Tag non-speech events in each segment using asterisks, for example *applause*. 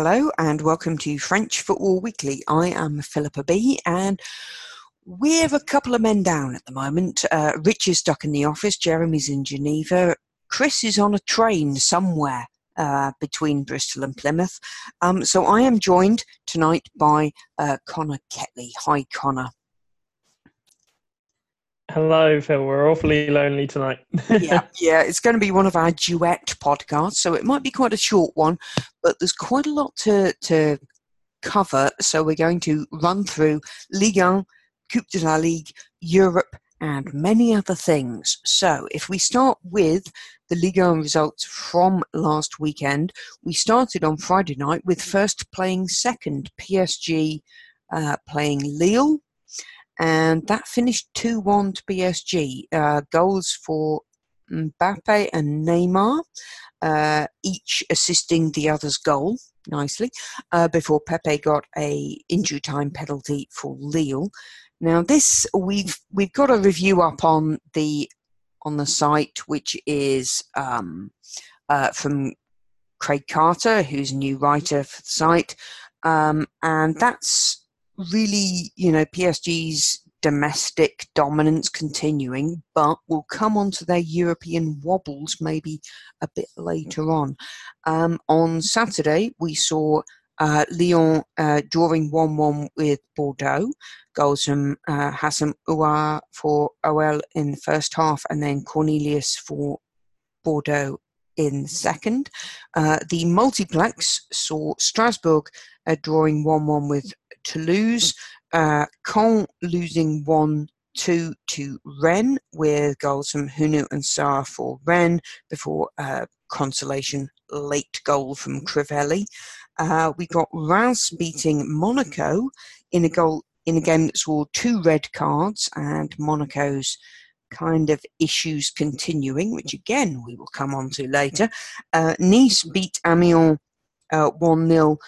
Hello and welcome to French Football Weekly. I am Philippa B and we have a couple of men down at the moment. Uh, Rich is stuck in the office, Jeremy's in Geneva, Chris is on a train somewhere uh, between Bristol and Plymouth. Um, so I am joined tonight by uh, Connor Ketley. Hi, Connor. Hello, Phil. We're awfully lonely tonight. yeah, *laughs* yeah, it's going to be one of our duet podcasts, so it might be quite a short one, but there's quite a lot to to cover. So we're going to run through Ligue 1, Coupe de la Ligue, Europe, and many other things. So if we start with the Ligue 1 results from last weekend, we started on Friday night with first playing second, PSG uh, playing Lille and that finished 2 1 to PSG. Uh, goals for Mbappe and Neymar, uh, each assisting the other's goal nicely, uh, before Pepe got a injury time penalty for Lille. Now this we've we've got a review up on the on the site, which is um, uh, from Craig Carter, who's a new writer for the site, um, and that's really, you know, PSG's domestic dominance continuing, but we'll come on to their European wobbles maybe a bit later on. Um, on Saturday, we saw uh, Lyon uh, drawing 1 1 with Bordeaux. Goals from uh, Hassan for OL in the first half, and then Cornelius for Bordeaux in the second. Uh, the multiplex saw Strasbourg uh, drawing 1 1 with Toulouse, uh, Caen losing 1 2 to Rennes with goals from Hunou and Sarr for Rennes before uh, consolation late goal from Crivelli. Uh, we got Reims beating Monaco in a goal in a game that saw two red cards and Monaco's kind of issues continuing, which again we will come on to later. Uh, Nice beat Amiens uh, 1 0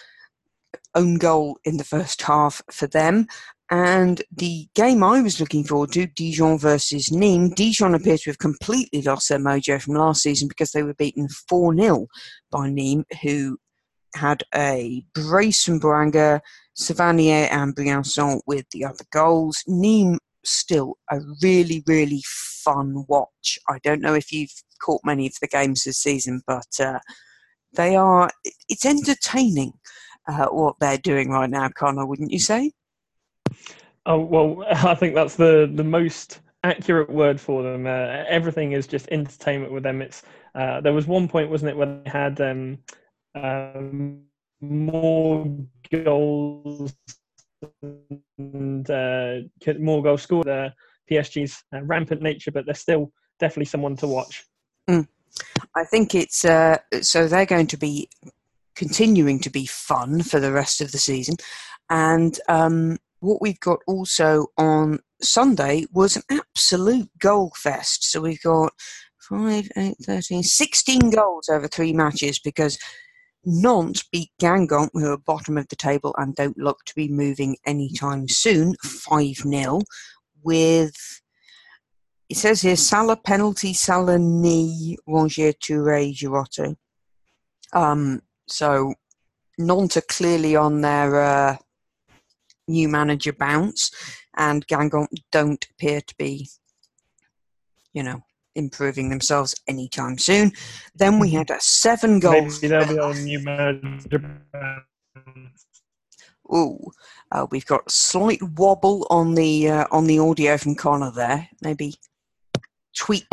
own goal in the first half for them. And the game I was looking forward to, Dijon versus Nîmes, Dijon appears to have completely lost their mojo from last season because they were beaten 4 0 by Nîmes, who had a brace from Bouanga, Savanier, and Briançon with the other goals. Nîmes still a really, really fun watch. I don't know if you've caught many of the games this season, but uh, they are, it's entertaining uh, what they're doing right now, Connor, wouldn't you say? Oh well, *laughs* I think that's the the most accurate word for them. Uh, everything is just entertainment with them. It's uh, there was one point, wasn't it, where they had um, um, more goals and uh, more goals scored. Uh, PSG's uh, rampant nature, but they're still definitely someone to watch. Mm. I think it's uh, so they're going to be continuing to be fun for the rest of the season. And um, what we've got also on Sunday was an absolute goal fest. So we've got 5, 8, 13, 16 goals over three matches because Nantes beat Guingamp, who are bottom of the table and don't look to be moving anytime soon, 5 0, with. It says here Sala penalty, Sala knee, Rongier Touré, Girotto. Um, so Nantes are clearly on their uh, new manager bounce, and Guingamp don't appear to be, you know, improving themselves anytime soon. Then we had a seven goal. Maybe they'll be on *laughs* new manager. Ooh, uh, we've got a slight wobble on the uh, on the audio from Connor there. Maybe tweak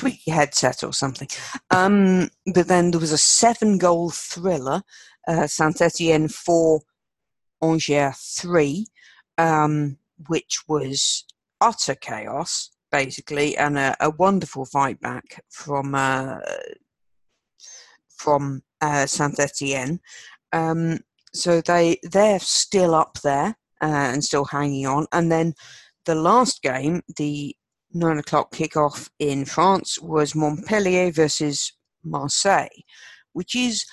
tweak your headset or something. Um, but then there was a seven goal thriller, uh, Saint Etienne 4, Angers 3, um, which was utter chaos, basically, and a, a wonderful fight back from. Uh, from uh, Saint Etienne, um, so they they're still up there uh, and still hanging on. And then the last game, the nine o'clock kickoff in France was Montpellier versus Marseille, which is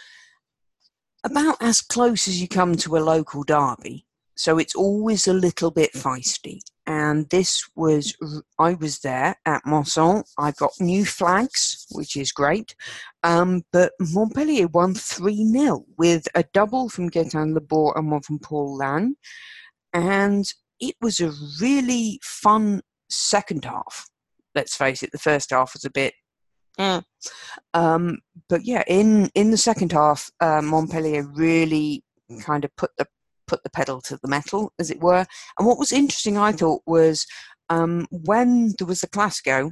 about as close as you come to a local derby. So it's always a little bit feisty. and this was I was there at Marsan. I got new flags, which is great. Um, but Montpellier won three 0 with a double from Gaetan Laborde and one from Paul Lasne, and it was a really fun second half. Let's face it, the first half was a bit. Eh. Um, but yeah, in in the second half, uh, Montpellier really kind of put the put the pedal to the metal, as it were. And what was interesting, I thought, was um, when there was the Classico,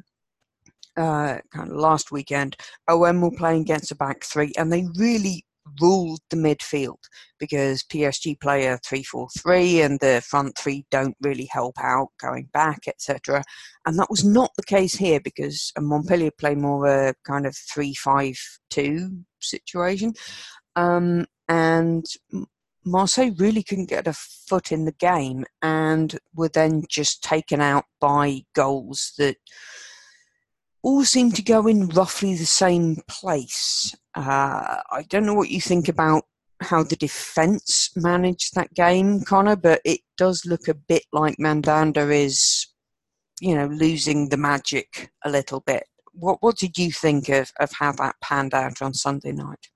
uh, kind of last weekend, OM were playing against a back three, and they really ruled the midfield because PSG play a 3-4-3 and the front three don't really help out going back, etc. And that was not the case here because Montpellier play more a kind of 3-5-2 situation. Um, and Marseille really couldn't get a foot in the game and were then just taken out by goals that all seem to go in roughly the same place. Uh, I don't know what you think about how the defence managed that game, Connor, but it does look a bit like Mandanda is, you know, losing the magic a little bit. What what did you think of, of how that panned out on Sunday night?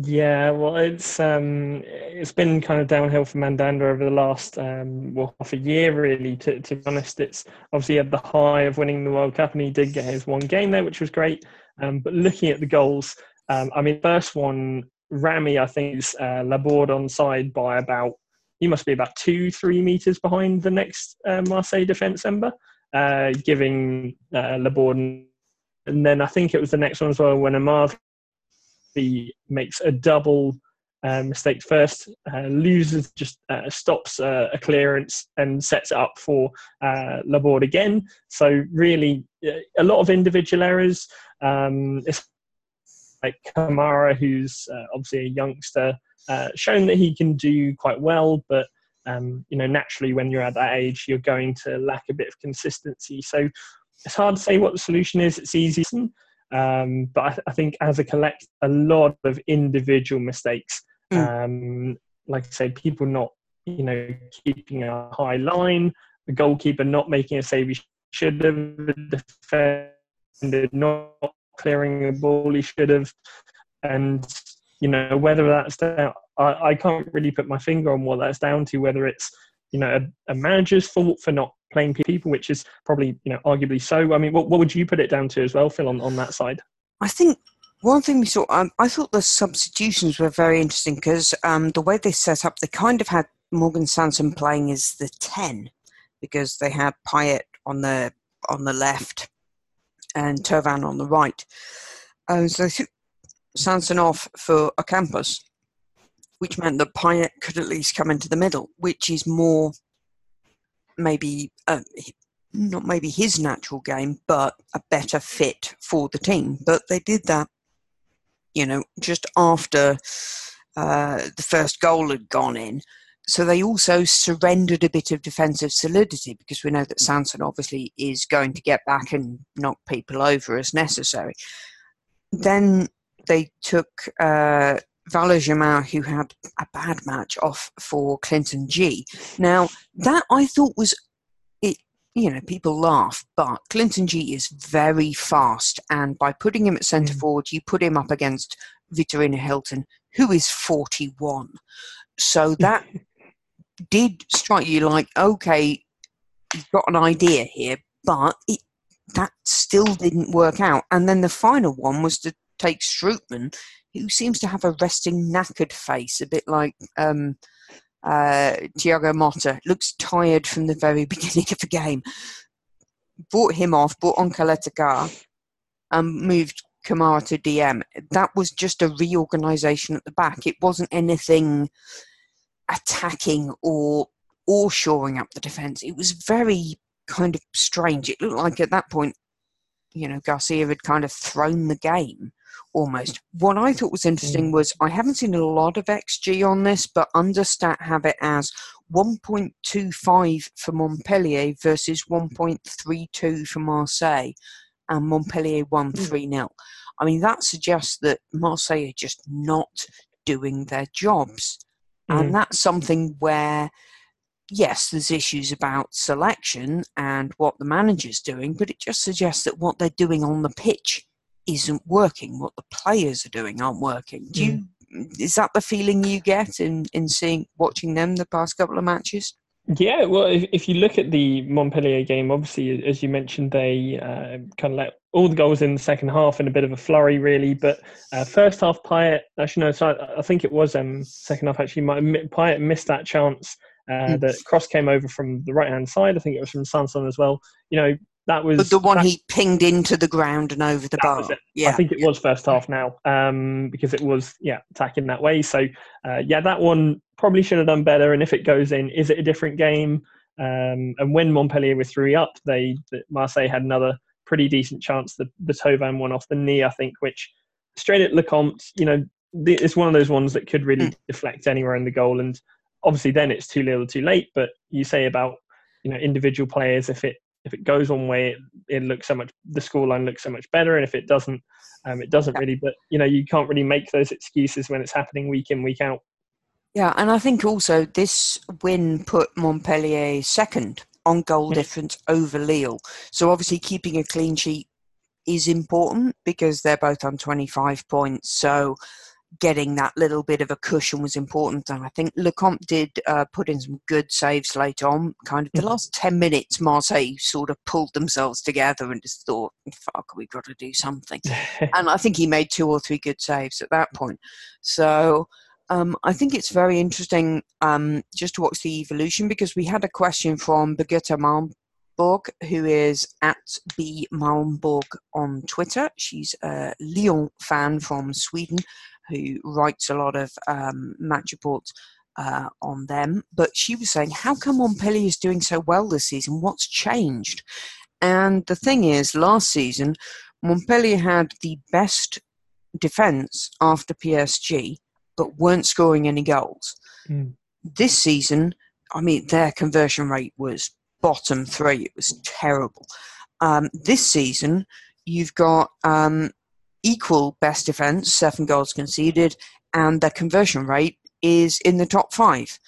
Yeah, well, it's um, it's been kind of downhill for Mandanda over the last um, well half a year, really. To, to be honest, it's obviously had the high of winning the World Cup, and he did get his one game there, which was great. Um, but looking at the goals, um, I mean, first one, Rami, I think is uh, Laborde on side by about he must be about two, three meters behind the next uh, Marseille defence member, uh, giving uh, Laborde. And then I think it was the next one as well when Amavi he makes a double uh, mistake first, uh, loses, just uh, stops uh, a clearance and sets it up for uh, Laborde again. So really, uh, a lot of individual errors. Um, it's like Kamara, who's uh, obviously a youngster, shown that he can do quite well, but um, you know naturally when you're at that age, you're going to lack a bit of consistency. So it's hard to say what the solution is. It's easy. Um, but I, I, think as a collect, a lot of individual mistakes. Mm. Um, like I say, people not, you know, keeping a high line, the goalkeeper not making a save he should have, the defender not clearing a ball he should have, and you know whether that's down. I, I can't really put my finger on what that's down to. Whether it's you know a, a manager's fault for not playing people, which is probably you know arguably so. I mean, what, what would you put it down to as well, Phil, on, on that side? I think one thing we saw, um, I thought the substitutions were very interesting because um, the way they set up, they kind of had Morgan Sanson playing as the ten because they had Payet on the on the left and Thauvin on the right. So they took Sanson off for Ocampos, which meant that Payet could at least come into the middle, which is more maybe uh, not maybe his natural game, but a better fit for the team. But they did that, you know, just after uh, the first goal had gone in. So they also surrendered a bit of defensive solidity because we know that Sanson obviously is going to get back and knock people over as necessary. Then they took uh, Valor who had a bad match off for Clinton N'Jie. Now, that I thought was, it. you know, people laugh, but Clinton N'Jie is very fast, and by putting him at centre mm. forward, you put him up against Vitorino Hilton, who is 41. So that *laughs* did strike you like, okay, you've got an idea here, but it, that still didn't work out. And then the final one was to take Strootman, who seems to have a resting, knackered face, a bit like um, uh, Thiago Motta. Looks tired from the very *laughs* beginning of the game. Brought him off, brought on Caleta and moved Kamara to DM. That was just a reorganisation at the back. It wasn't anything attacking or or shoring up the defence. It was very kind of strange. It looked like at that point, you know, Garcia had kind of thrown the game almost. What I thought was interesting mm. was I haven't seen a lot of XG on this, but Understat have it as 1.25 for Montpellier versus 1.32 for Marseille, and Montpellier won 3 mm. 0. I mean, that suggests that Marseille are just not doing their jobs. Mm. And that's something where yes, there's issues about selection and what the manager's doing, but it just suggests that what they're doing on the pitch isn't working. What the players are doing aren't working. Do you? Mm. Is that the feeling you get in in seeing watching them the past couple of matches? Yeah, well, if, if you look at the Montpellier game, obviously, as you mentioned, they uh, kind of let all the goals in the second half in a bit of a flurry, really. But uh, first half, Payet, actually, no, so I, I think it was um, second half, actually, Payet missed that chance. Uh, mm. The cross came over from the right hand side. I think it was from Sanson as well. You know, that was but the one that, he pinged into the ground and over the bar. Yeah, I think it yeah. was first half now um, because it was yeah attacking that way. So uh, yeah, that one probably should have done better. And if it goes in, is it a different game? Um, and when Montpellier were three up, they Marseille had another pretty decent chance. The the Thauvin one off the knee, I think, which straight at Lecomte, you know, it's one of those ones that could really mm. deflect anywhere in the goal. And obviously, then it's too little, too late. But you say about you know individual players, if it if it goes one way, it, it looks so much the scoreline looks so much better, and if it doesn't, um, it doesn't really. But you know, you can't really make those excuses when it's happening week in week out. Yeah, and I think also this win put Montpellier second on goal difference over Lille. So obviously, keeping a clean sheet is important because they're both on 25 points. So getting that little bit of a cushion was important. And I think Lecomte did uh, put in some good saves late on. Kind of the mm-hmm. last 10 minutes, Marseille sort of pulled themselves together and just thought, fuck, we've got to do something. *laughs* and I think he made two or three good saves at that point. So um, I think it's very interesting um, just to watch the evolution because we had a question from Birgitta Malmborg, who is at B Malmborg on Twitter. She's a Lyon fan from Sweden who writes a lot of um, match reports uh, on them. But she was saying, how come Montpellier is doing so well this season? What's changed? And the thing is, last season, Montpellier had the best defence after PSG, but weren't scoring any goals. Mm. This season, I mean, their conversion rate was bottom three. It was terrible. Um, this season, you've got um, equal best defence, seven goals conceded, and their conversion rate is in the top five.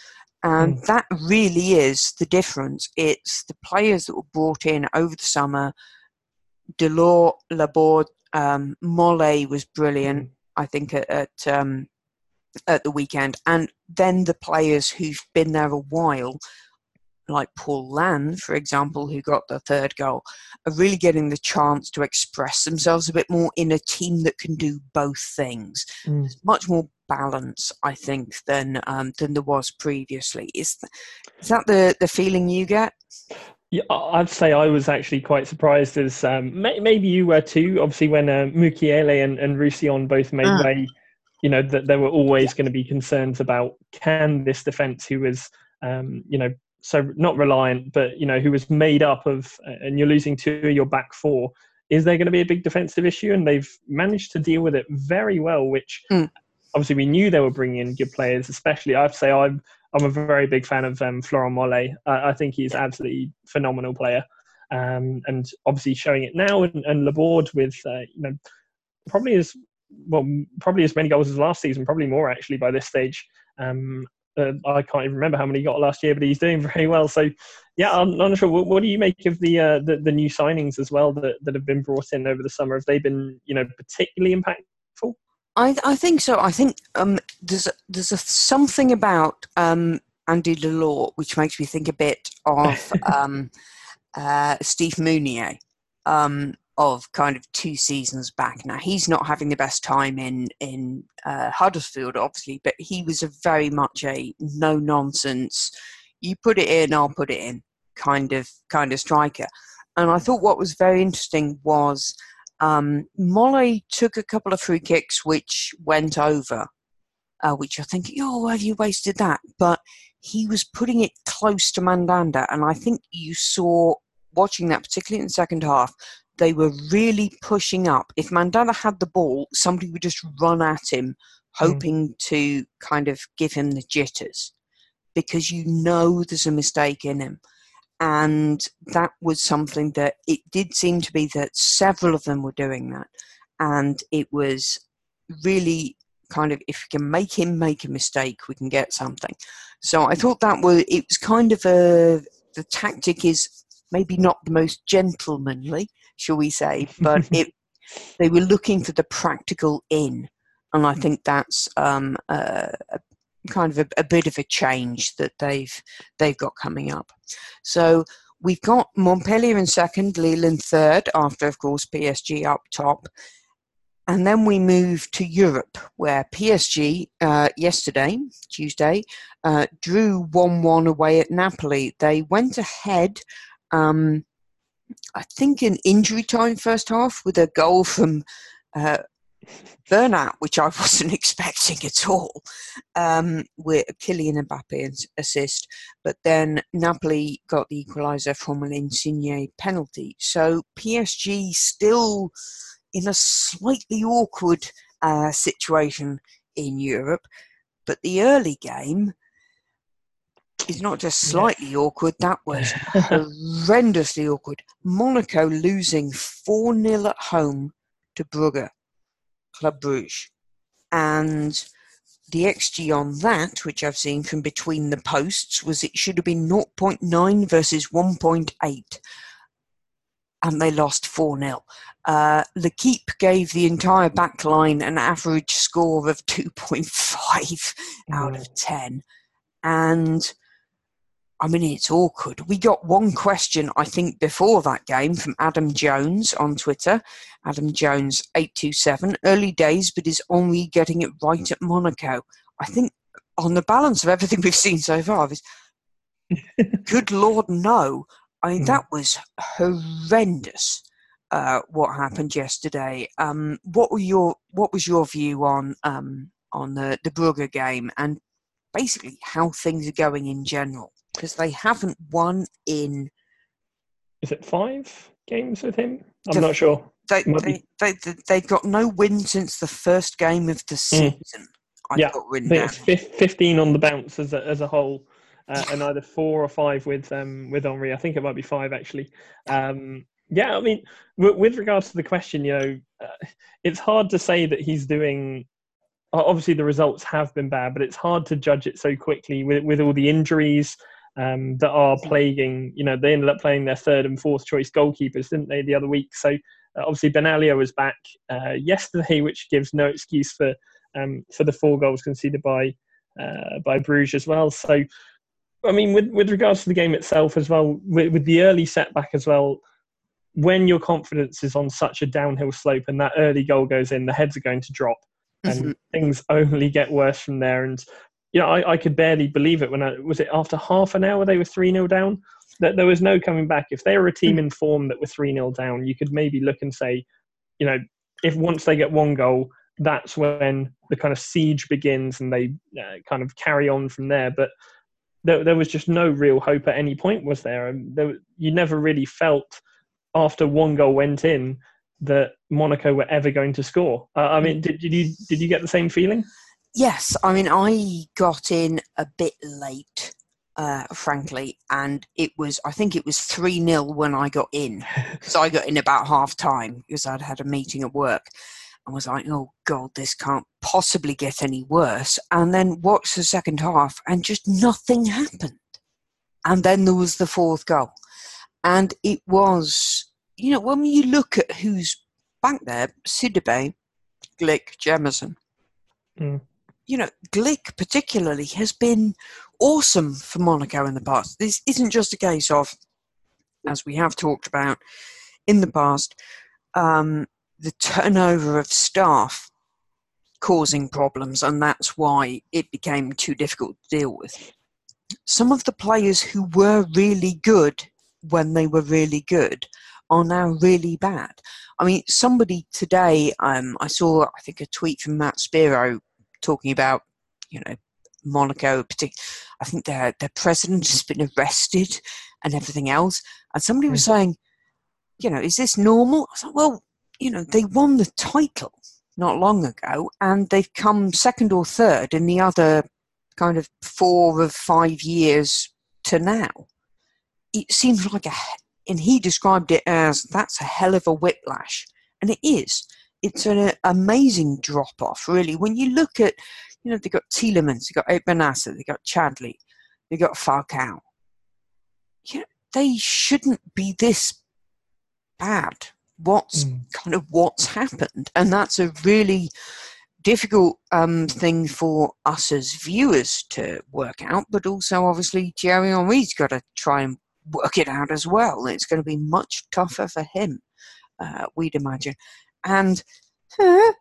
And mm. that really is the difference. It's the players that were brought in over the summer. Delort, Laborde, um, Mollet was brilliant, mm. I think, at, at, um, at the weekend. And then the players who've been there a while like Paul Lasne, for example, who got the third goal, are really getting the chance to express themselves a bit more in a team that can do both things. Mm. There's much more balance, I think, than um, than there was previously. Is, th- is that the, the feeling you get? Yeah, I'd say I was actually quite surprised as um, may, maybe you were too. Obviously, when uh, Mukiele and, and Roussillon both made ah. way, you know that there were always going to be concerns about can this defence, who was um, you know so not reliant, but you know who was made up of, and you're losing two of your back four. Is there going to be a big defensive issue? And they've managed to deal with it very well. Which mm. obviously we knew they were bringing in good players. Especially, I'd say I'm I'm a very big fan of um, Florent Mollet. I think he's absolutely phenomenal player, um, and obviously showing it now. And, and Laborde with uh, you know probably as well, probably as many goals as last season, probably more actually by this stage. Um, uh, I can't even remember how many he got last year, but he's doing *laughs* very well. So, yeah, I'm, not sure. What, what, do you make of the, uh, the, the new signings as well that, that have been brought in over the summer? Have they been, you know, particularly impactful? I, I think so. I think um, there's a, there's a, something about um, Andy Delort which makes me think a bit of *laughs* um, uh, Steve Mounié. Um, of kind of two seasons back. Now he's not having the best time in in uh, Huddersfield, obviously, but he was a very much a no nonsense. You put it in, I'll put it in kind of kind of striker. And I thought what was very interesting was um, Mollet took a couple of free kicks which went over, uh, which I think, oh, have you wasted that? But he was putting it close to Mandanda, and I think you saw watching that, particularly in the second half, they were really pushing up. If Mandanda had the ball, somebody would just run at him, hmm. hoping mm. to kind of give him the jitters because you know there's a mistake in him. And that was something that it did seem to be that several of them were doing that. And it was really kind of if we can make him make a mistake, we can get something. So I thought that was it was kind of a the tactic is maybe not the most gentlemanly, shall we say, *laughs* but it they were looking for the practical in, and I think that's um, a, a kind of a, a, bit of a change that they've they've got coming up. So we've got Montpellier in second, Lille in third, after of course PSG up top. And then we move to Europe, where PSG uh, yesterday, Tuesday, uh, drew 1 1 away at Napoli. They went ahead, um, I think, in injury time first half with a goal from uh, Bernat, which I *laughs* wasn't expecting at all, um, with Kylian Mbappe assist. But then Napoli got the equaliser from an Insigne penalty. So PSG still in a slightly awkward uh, situation in Europe. But the early game is not just slightly yeah. awkward, that was horrendously awkward. Monaco losing 4 0 at home to Brugge, Club Bruges. And the XG on that, which I've seen from between the posts, was it should have been 0.9 versus 1.8 and they lost 4 0. Uh, L'Equipe gave the entire backline an average score of 2.5 out of 10. And I mean, it's awkward. We got one question, I think, before that game from Adam Jones on Twitter. Adam Jones, 827. Early days, but is only getting it right at Monaco. I think, on the balance of everything *laughs* we've seen so far, is good Lord, no. I mean, mm. that was horrendous. Uh, what happened yesterday? Um, what were your What was your view on um, on the the Brugge game and basically how things are going in general? Because they haven't won in. Is it five games with him? I'm the, not sure. They, they, they, they, got no win since the first game of the mm. season. Mm. I yeah, I think it's 15 on the bounce as a, as a whole uh, and either four or five with um, with Henry. I think it might be five actually. Um, yeah, I mean, w- with regards to the question, you know, uh, it's hard to say that he's doing. Obviously, the results have been bad, but it's hard to judge it so quickly with with all the injuries um, that are plaguing. You know, they ended up playing their third and fourth choice goalkeepers, didn't they, the other week? So uh, obviously, Benaglio was back uh, yesterday, which gives no excuse for um, for the four goals conceded by uh, by Bruges as well. So I mean, with with regards to the game itself as well, with, with the early setback as well, when your confidence is on such a downhill slope and that early goal goes in, the heads are going to drop, and mm-hmm. things only get worse from there. And you know, I, I could barely believe it when I was it after half an hour they were three 0 down. That there was no coming back. If they were a team mm. in form that were three 0 down, you could maybe look and say, you know, if once they get one goal, that's when the kind of siege begins and they uh, kind of carry on from there. But there, there was just no real hope at any point, was there? And there, you never really felt after one goal went in that Monaco were ever going to score. Uh, I mean, did, did you did you get the same feeling? Yes, I mean, I got in a bit late, uh, frankly, and it was I think it was three 0 when I got in, *laughs* so I got in about half time because I'd had a meeting at work, and was like, oh God, this can't possibly get any worse. And then watched the second half and just nothing happened. And then there was the fourth goal. And it was, you know, when you look at who's back there, Sidibe, Glik, Jemerson, mm. You know, Glik particularly has been awesome for Monaco in the past. This isn't just a case of, as we have talked about in the past, um, the turnover of staff causing problems, and that's why it became too difficult to deal with. Some of the players who were really good when they were really good are now really bad. I mean, somebody today, um, I saw, I think, a tweet from Matt Spiro talking about, you know, Monaco. I think their their president has been arrested and everything else. And somebody was hmm. saying, you know, is this normal? I thought, well, you know, they won the title not long ago, and they've come second or third in the other kind of four or five years to now. It seems like a, and he described it as that's a hell of a whiplash, and it is. It's an amazing drop off, really. When you look at, you know, they've got Tielemans, they've got Benassa, they've got Chadli, they've got Falcao. You know, they shouldn't be this bad. What's mm. kind of what's happened? And that's a really difficult um, thing for us as viewers to work out, but also obviously Thierry Henry's got to try and work it out as well. It's going to be much tougher for him, uh, we'd imagine. And uh,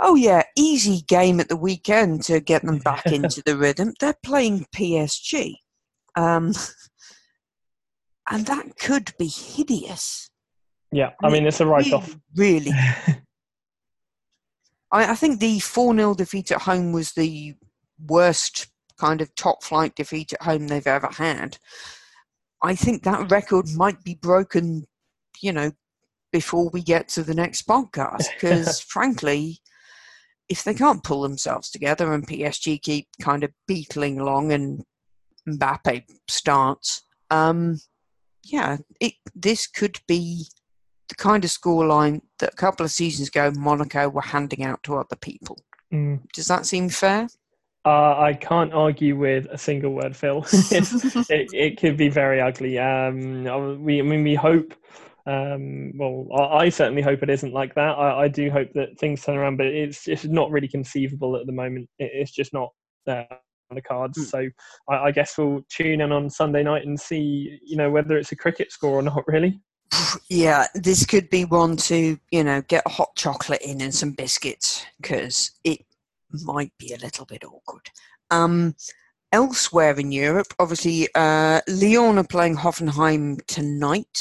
oh yeah, easy game at the weekend to get them *laughs* back into the rhythm. They're playing PSG, um, *laughs* and that could be hideous. Yeah, I mean it's a write-off. Really. *laughs* I, I think the 4 0 defeat at home was the worst kind of top flight defeat at home they've ever had. I think that record might be broken, you know, before we get to the next podcast. *laughs* Because frankly, if they can't pull themselves together and PSG keep kind of beetling along and Mbappe starts, um, yeah, it, this could be the kind of scoreline that a couple of seasons ago Monaco were handing out to other people. Mm. Does that seem fair? Uh, I can't argue with a single word, Phil. *laughs* it, it could be very ugly. Um, we, I mean, we hope um, well, I, I, certainly hope it isn't like that. I, I, do hope that things turn around, but it's it's not really conceivable at the moment. It, it's just not there on the cards. Mm. So I, I, guess we'll tune in on Sunday night and see, you know, whether it's a cricket score or not. Really. *sighs* Yeah, this could be one to you know get hot chocolate in and some biscuits because it might be a little bit awkward. Um, elsewhere in Europe, obviously, uh, Lyon are playing Hoffenheim tonight.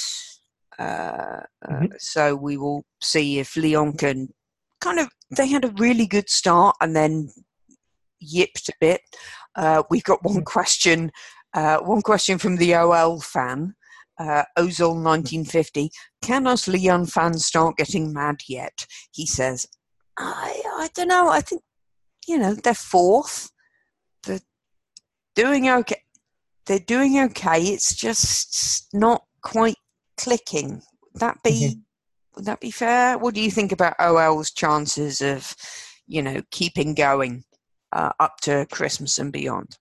Uh, mm-hmm. so we will see if Leon can kind of. They had a really good start and then yipped a bit. Uh, we've got one mm-hmm. question. Uh, one question from the OL fan, uh, Ozol 1950. Can us Lyon fans start getting mad yet? He says, I, I don't know. I think, you know, they're fourth. They're doing okay. They're doing okay. It's just not quite clicking. Would that be mm-hmm. would that be fair? What do you think about OL's chances of, you know, keeping going uh, up to Christmas and beyond?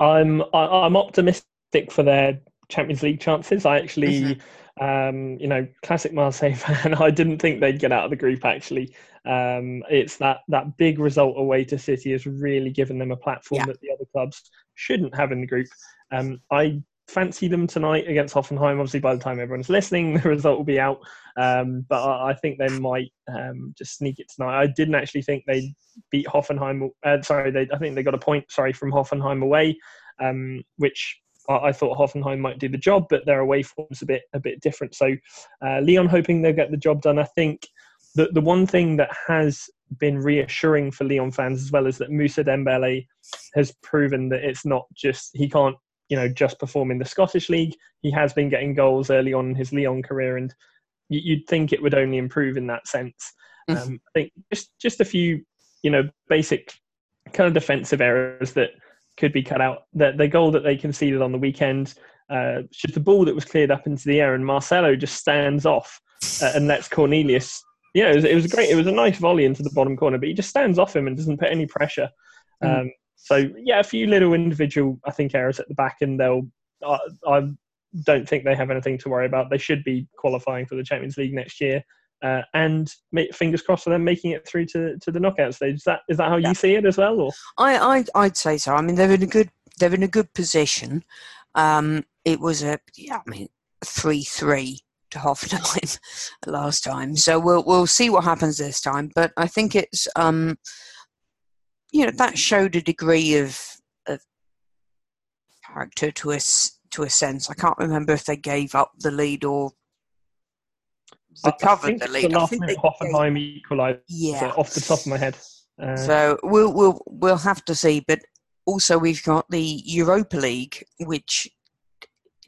I'm I'm optimistic for their Champions League chances. I actually, mm-hmm. um, you know, classic Marseille *laughs* fan. I didn't think they'd get out of the group. Actually, um, it's that that big result away to City has really given them a platform yeah. that the other clubs shouldn't have in the group. Um, I fancy them tonight against Hoffenheim. Obviously, by the time everyone's listening, *laughs* the result will be out. Um, but I, I, think they might um, just sneak it tonight. I didn't actually think they beat Hoffenheim. Uh, sorry, they, I think they got a point. Sorry, from Hoffenheim away, um, which I, I, thought Hoffenheim might do the job, but their away form's a bit a bit different. So uh, Lyon hoping they'll get the job done. I think the the one thing that has been reassuring for Leon fans as well is that Moussa Dembele has proven that it's not just he can't you know just perform in the Scottish League. He has been getting goals early on in his Lyon career, and you'd think it would only improve in that sense. Mm. Um, I think just just a few you know basic kind of defensive errors that could be cut out. The, the goal that they conceded on the weekend, uh, just the ball that was cleared up into the air, and Marcelo just stands off uh, and lets Cornelius. Yeah, it was, it was great. It was a nice volley into the bottom corner, but he just stands off him and doesn't put any pressure. Mm. So yeah, a few little individual, I think, errors at the back, and they'll. I, I don't think they have anything to worry about. They should be qualifying for the Champions League next year, uh, and make, fingers crossed for them making it through to, to the knockout stage. Is that is that how yeah. you see it as well? Or I, I I'd say so. I mean, they're in a good they're in a good position. Um, it was a yeah, I mean three three to Hoffenheim *laughs* last time, so we'll we'll see what happens this time. But I think it's um, you know that showed a degree of, of character to us to a sense. I can't remember if they gave up the lead or recovered the lead. The last minute Hoffenheim equalised. Yeah, off the top of my head. Uh, so we'll we'll we'll have to see. But also we've got the Europa League, which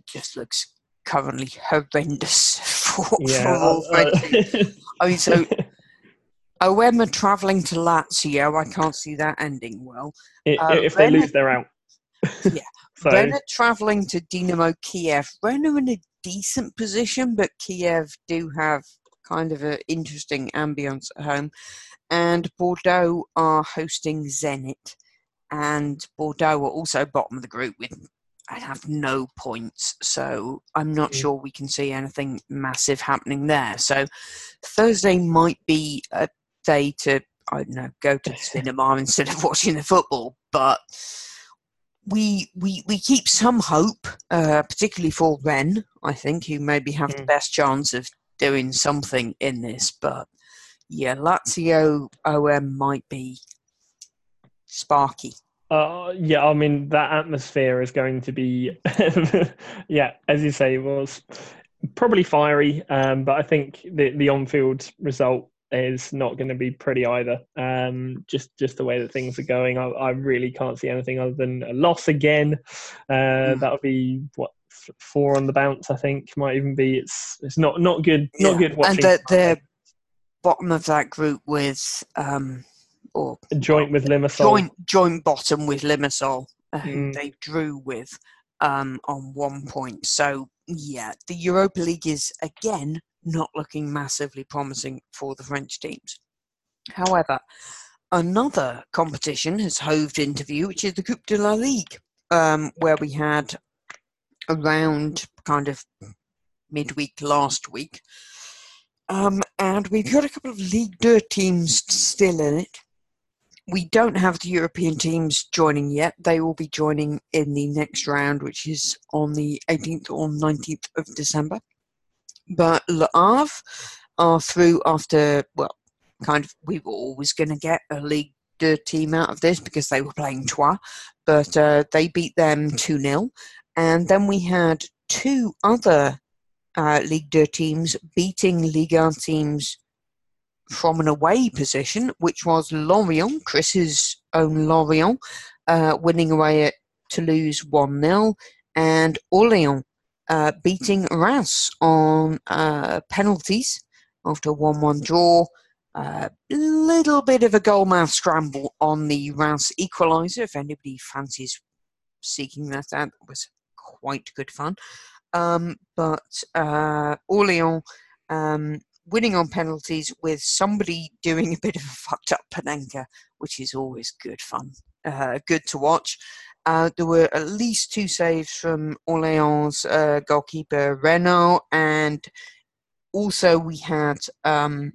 just looks currently horrendous *laughs* for, yeah, for all uh, I mean, so *laughs* OM travelling to Lazio. I can't see that ending well. Uh, if they lose, they're out. *laughs* yeah. so. Rennes travelling to Dynamo Kiev. Rennes are in a decent position, but Kiev do have kind of an interesting ambience at home. And Bordeaux are hosting Zenit, and Bordeaux are also bottom of the group with I have no points, so I'm not mm. sure we can see anything massive happening there. So Thursday might be a day to I don't know go to the cinema instead of *laughs* watching the football, but we we we keep some hope, uh, particularly for Rennes, I think, who maybe have mm. the best chance of doing something in this. But yeah, Lazio OM might be sparky. Uh, yeah, I mean that atmosphere is going to be, *laughs* yeah, as you say, was probably fiery. Um, but I think the the on field result is not going to be pretty either. Um, just just the way that things are going, I, I really can't see anything other than a loss again. Uh, mm. That would be what four on the bounce. I think might even be. It's it's not not good. Not yeah. good watching. And the, bottom of that group with. Um, or joint with Limassol. Joint joint bottom with Limassol, who mm. they drew with um, on one point. So yeah, the Europa League is again not looking massively promising for the French teams. However, another competition has hoved into view, which is the Coupe de la Ligue, um, where we had around kind of midweek last week. Um, and we've got a couple of Ligue 2 teams still in it we don't have the European teams joining yet. They will be joining in the next round, which is on the 18th or 19th of December. But Le are through after, well, kind of, we were always going to get a League team out of this because they were playing Troyes, but uh, they beat them 2 0. And then we had two other uh, League Two teams beating Ligue 1 teams from an away position, which was Lorient, Chris's own Lorient, uh, winning away at Toulouse 1 0, and Orléans uh, beating Reims on uh, penalties after a 1 1 draw. A uh, little bit of a goalmouth scramble on the Reims equaliser. If anybody fancies seeking that out, that was quite good fun. Um, but uh, Orléans um, winning on penalties with somebody doing a bit of a fucked up Panenka, which is always good fun, uh, good to watch. Uh, there were at least two saves from Orleans uh, goalkeeper Renault, and also we had um,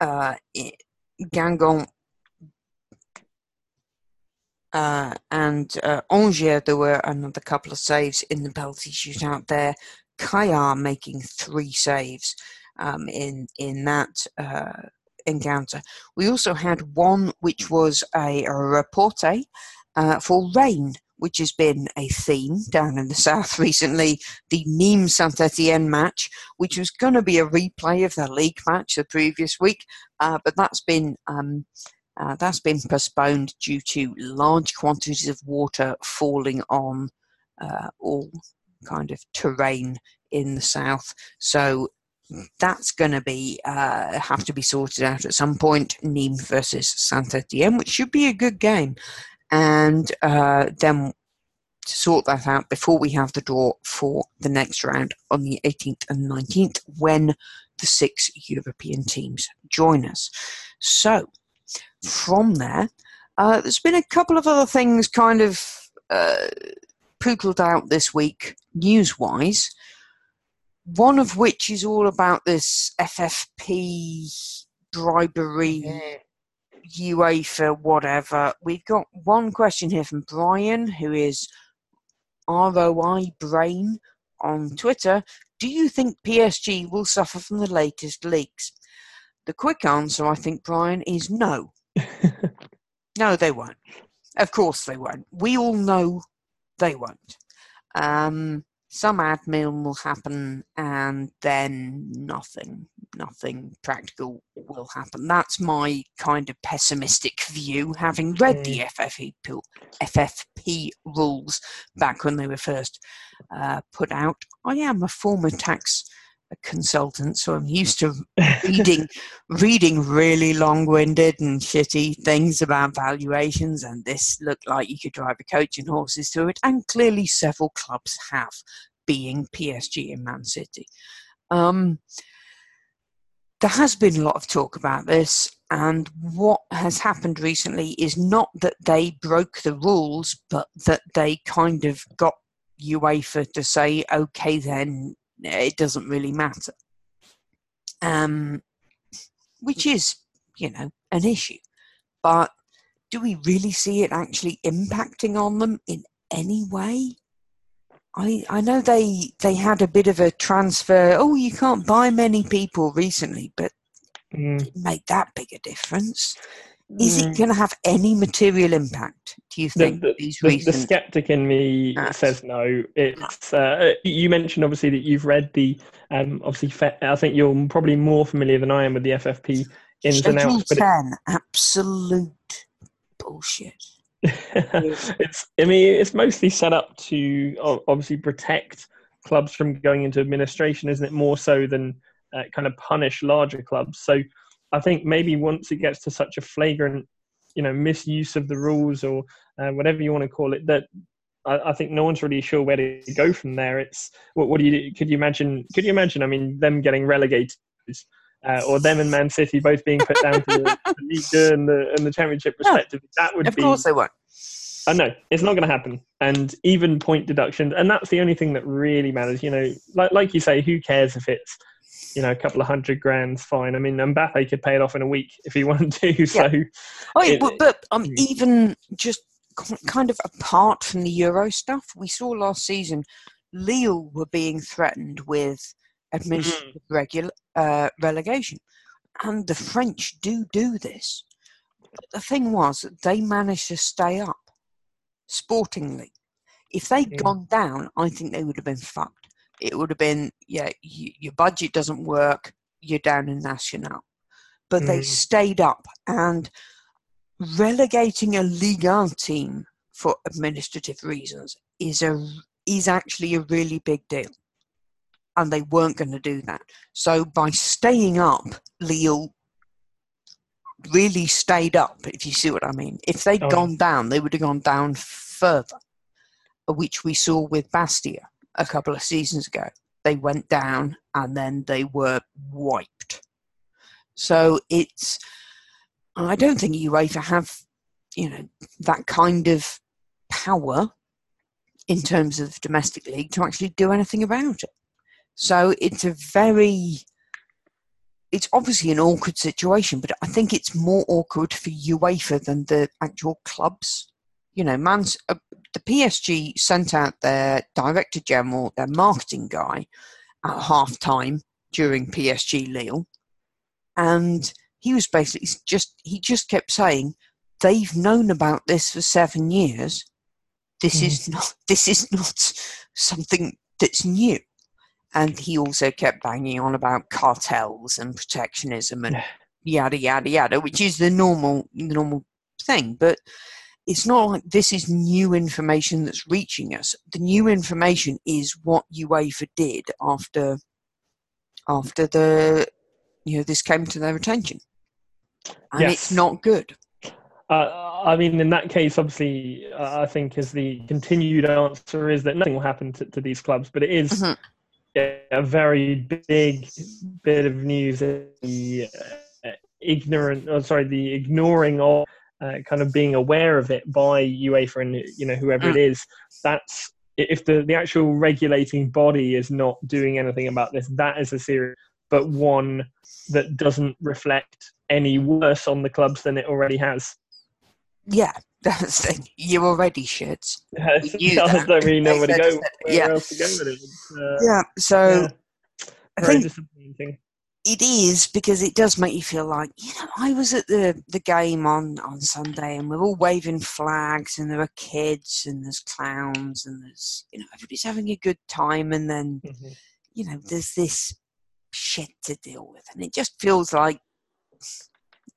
uh, Guingamp uh, and uh, Angers. There were another couple of saves in the penalty shootout there. Caillard making three saves um, in in that uh, encounter. We also had one which was a, a reporte uh, for rain, which has been a theme down in the south *laughs* recently. The Nîmes Saint Etienne match, which was going to be a replay of the league match the previous week, uh, but that's been. Um, uh, that's been postponed due to large quantities of water falling on uh, all kind of terrain in the south. So that's going to be uh, have to be sorted out at some point. Nîmes versus Saint Etienne, which should be a good game, and uh, then to sort that out before we have the draw for the next round on the 18th and 19th, when the six European teams join us. So from there, uh, there's been a couple of other things kind of uh, pootled out this week, news wise one of which is all about this FFP bribery, mm-hmm. UEFA, whatever. We've got one question here from Brian, who is ROI Brain on Twitter. Do you think PSG will suffer from the latest leaks? The quick answer, I think, Brian, is no. *laughs* no, they won't. Of course they won't. We all know they won't. Um, some admin will happen and then nothing nothing practical will happen that's my kind of pessimistic view having read mm. the FFP, ffp rules back when they were first uh, put out i am a former tax consultant, so I'm used to reading *laughs* reading really long-winded and shitty things about valuations. And this looked like you could drive a coach and horses through it, and clearly several clubs have, being PSG and Man City. Um, there has been a lot of talk about this, and what has happened recently is not that they broke the rules, but that they kind of got UEFA to say, okay, then it doesn't really matter. Um, which is, you know, an issue. But do we really see it actually impacting on them in any way? I, I know they they had a bit of a transfer. Oh, you can't buy many people recently, but mm. didn't make that big a difference. Is mm. it going to have any material impact? Do you think the, the, the, the skeptic in me says no. It's uh, you mentioned obviously that you've read the um, obviously I think you're probably more familiar than I am with the FFP ins Schedule and outs. Ten, it, absolute bullshit. It's I mean it's mostly set up to obviously protect clubs from going into administration, isn't it? More so than uh, kind of punish larger clubs. So I think maybe once it gets to such a flagrant, you know, misuse of the rules or uh, whatever you want to call it, that I, I, think no one's really sure where to go from there. It's what, what do you could you imagine? Could you imagine? I mean, them getting relegated. Uh, or them and Man City both being put down to the, *laughs* the League and the and the Championship respectively. No, that would of be. Of course they won't. I know it's not going to happen, and even point deductions, and that's the only thing that really matters. You know, like like you say, who cares if it's you know a couple of hundred grand's fine. I mean, Mbappe could pay it off in a week if he *laughs* wanted to. So, yeah. oh, yeah, but, but um, hmm. even just kind of apart from the Euro stuff, we saw last season, Lille were being threatened with administrative mm. regular uh, relegation, and the French do do this. But the thing was, they managed to stay up sportingly. If they had yeah. gone down, I think they would have been fucked. It would have been, yeah, you, your budget doesn't work, you're down in National. But mm. they stayed up, and relegating a Ligue 1 team for administrative reasons is a is actually a really big deal. And they weren't going to do that. So by staying up, Lille really stayed up, if you see what I mean. If they had oh. gone down, they would have gone down further, which we saw with Bastia a couple of seasons ago. They went down and then they were wiped. So it's, I don't think UEFA have, you know, that kind of power in terms of domestic league to actually do anything about it. So it's a very it's obviously an awkward situation, but I think it's more awkward for UEFA than the actual clubs. You know, man's uh, the PSG sent out their director general, their marketing guy, at half time during PSG Lille, and he was basically just he just kept saying they've known about this for seven years. This mm. is not this is not something that's new and he also kept banging on about cartels and protectionism and yada yada yada, which is the normal normal thing. But it's not like this is new information that's reaching us. The new information is what UEFA did after after the you know this came to their attention, and yes. it's not good. Uh, I mean, in that case, obviously, uh, I think as the continued answer is that nothing will happen to, to these clubs, but it is, mm-hmm a very big bit of news the uh, ignorant oh, sorry the ignoring of uh, kind of being aware of it by UEFA and you know whoever it mm. that's if the the actual regulating body is not doing anything about this that is a serious but one that doesn't reflect any worse on the clubs than it already has yeah *laughs* you're already shit. *laughs* Yeah, *laughs* I don't really know where to go. Yeah. else to go with it. Uh, yeah, so yeah, I think it is because it does make you feel like you know I was at the the game on on Sunday and we're all waving flags and there are kids and there's clowns and there's you know everybody's having a good time and then mm-hmm. you know there's this shit to deal with and it just feels like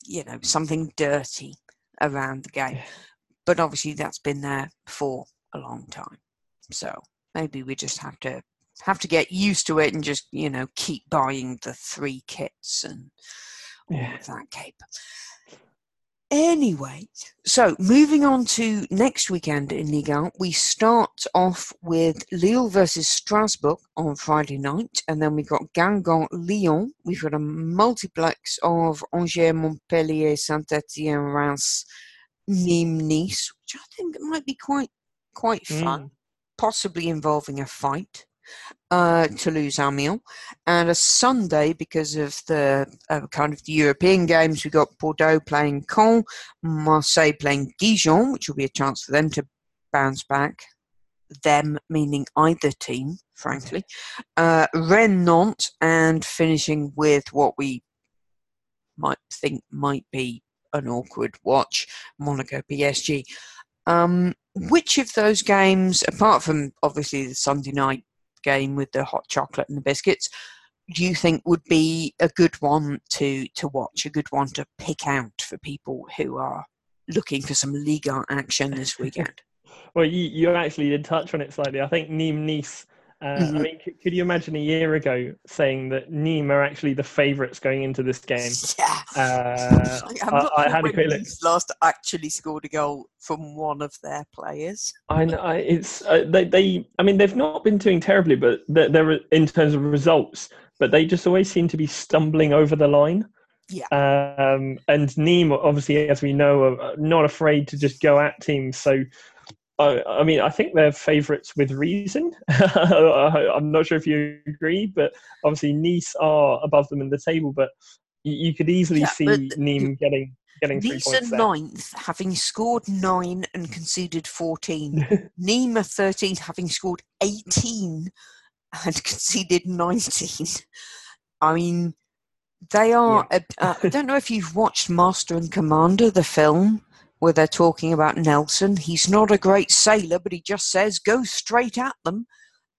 you know something dirty around the game but obviously that's been there for a long time. So maybe we just have to have to get used to it and just you know keep buying the three kits and all yeah. of that cape. Anyway, so moving on to next weekend in Ligue 1, we start off with Lille versus Strasbourg on Friday night, and then we've got Guingamp Lyon. We've got a multiplex of Angers, Montpellier, Saint Etienne, Reims, Nîmes, Nice, which I think might be quite quite fun, mm. possibly involving a fight uh, Toulouse Amiens. And a Sunday, because of the uh, kind of the European games, we got Bordeaux playing Caen, Marseille playing Dijon, which will be a chance for them to bounce back. Them meaning either team, frankly. Uh, Rennes Nantes, and finishing with what we might think might be an awkward watch. Monaco PSG. Um, which of those games, apart from obviously the Sunday night game with the hot chocolate and the biscuits do you think would be a good one to to watch a good one to pick out for people who are looking for some Liga action this *laughs* weekend? Well you, you actually did touch on it slightly. I think nîmes nice uh, mm-hmm. I mean, c- could you imagine a year ago saying that Nîmes are actually the favourites going into this game? Yeah. Uh, *laughs* I, I, had a quick look. Last actually scored a goal from one of their players. I know it's uh, they, they. I mean, they've not been doing terribly, but they're, they're in terms of results. But they just always seem to be stumbling over the line. Yeah. Um, and Nîmes, obviously, as we know, are not afraid to just go at teams. So I, I mean, I think they're favourites with reason. *laughs* I'm not sure if you agree, but obviously Nice are above them in the table. But you, you could easily yeah, see Nîmes getting getting Nice three points are ninth, having scored nine and conceded fourteen. *laughs* Nîmes are thirteenth, having scored eighteen and *laughs* conceded nineteen. I mean, they are. Yeah. Uh, I don't know if you've watched Master and Commander, the film where they're talking about Nelson. He's not a great sailor, but he just says, go straight at them.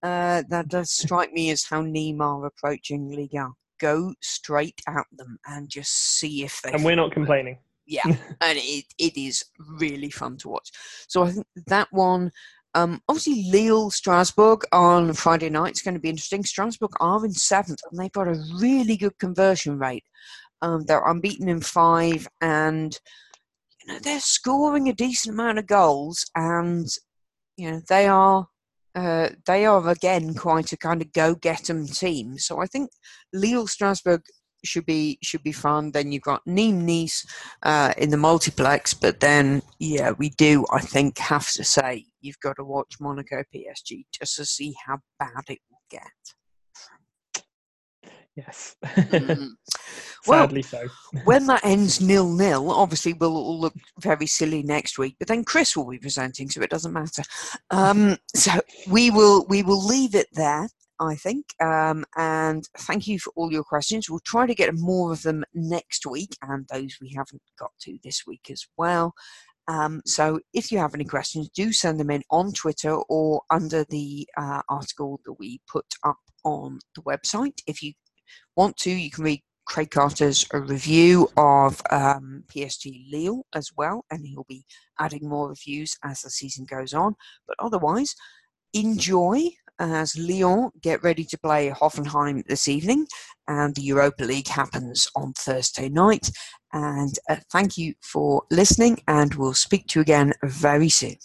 Uh, that does *laughs* strike me as how Nîmes are approaching Liga. Go straight at them and just see if they. And we're not complaining. Yeah, *laughs* and it, it is really fun to watch. So I think that one. Um, obviously, Lille Strasbourg on Friday night is going to be interesting. Strasbourg are in seventh, and they've got a really good conversion rate. Um, they're unbeaten in five, and know, they're scoring a decent amount of goals, and you know they are uh, they are again quite a kind of go get 'em team. So I think Lille Strasbourg should be should be fun. Then you've got Nîmes Nice uh, in the multiplex, but then yeah, we do I think have to say you've got to watch Monaco PSG just to see how bad it will get. Yes. mm. *laughs* Sadly well, so. *laughs* when that ends nil nil, obviously we'll all look very silly next week. But then Chris will be presenting, so it doesn't matter. Um, so we will we will leave it there. I think. Um, and thank you for all your questions. We'll try to get more of them next week and those we haven't got to this week as well. Um, so if you have any questions, do send them in on Twitter or under the uh, article that we put up on the website. If you want to, you can read Craig Carter's review of um, PSG Lille as well, and he'll be adding more reviews as the season goes on. But otherwise, enjoy as Lyon get ready to play Hoffenheim this evening, and the Europa League happens on Thursday night. And uh, thank you for listening, and we'll speak to you again very soon.